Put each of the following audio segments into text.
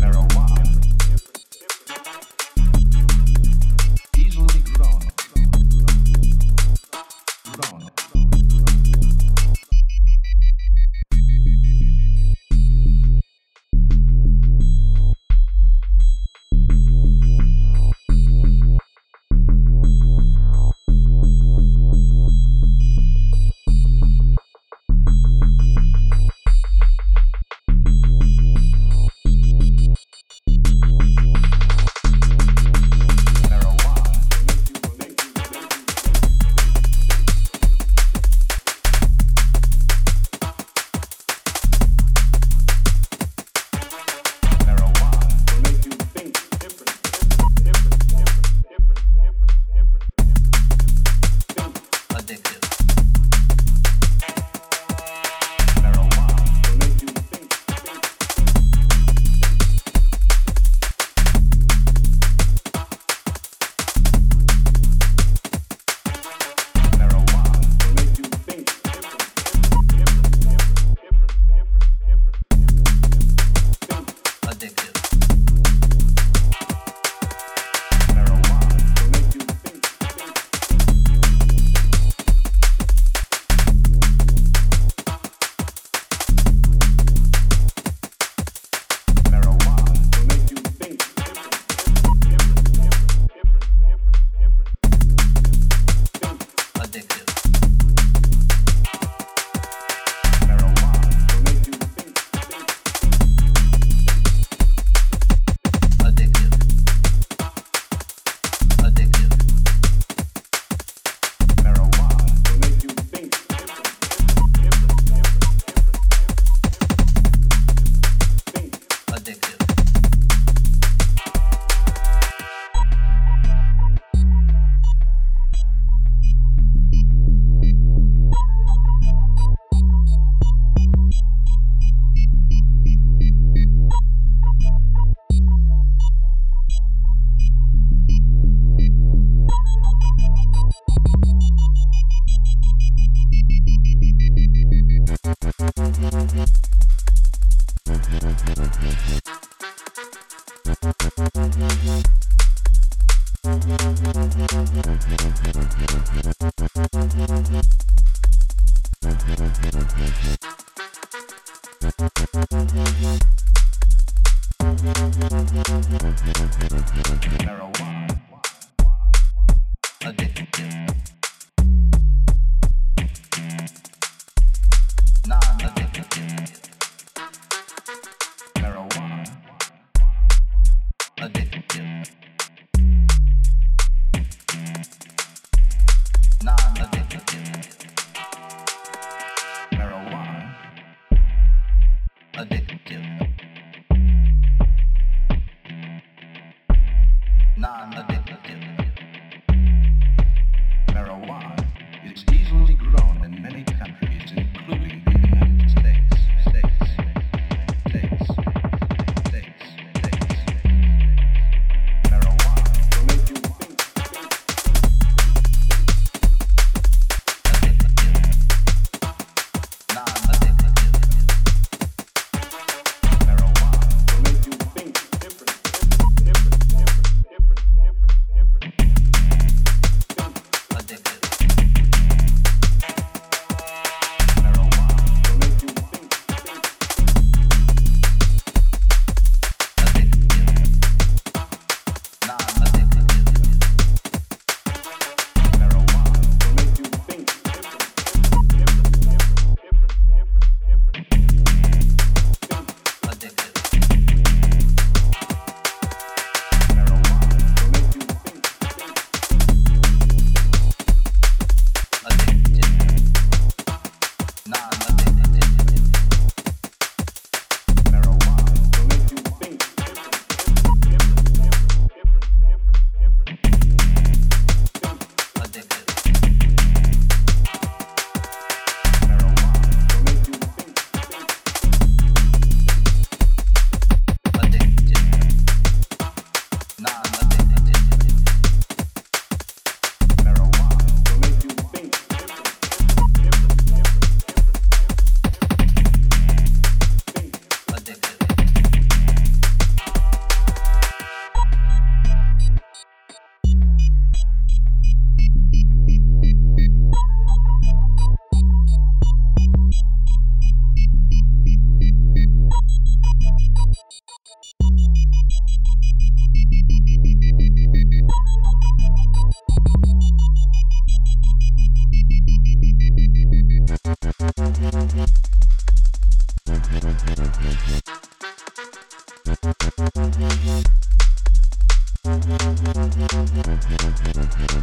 marijuana.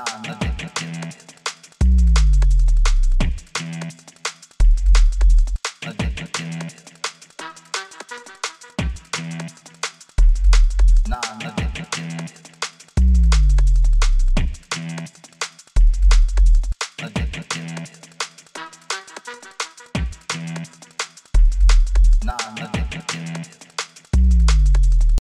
Nah,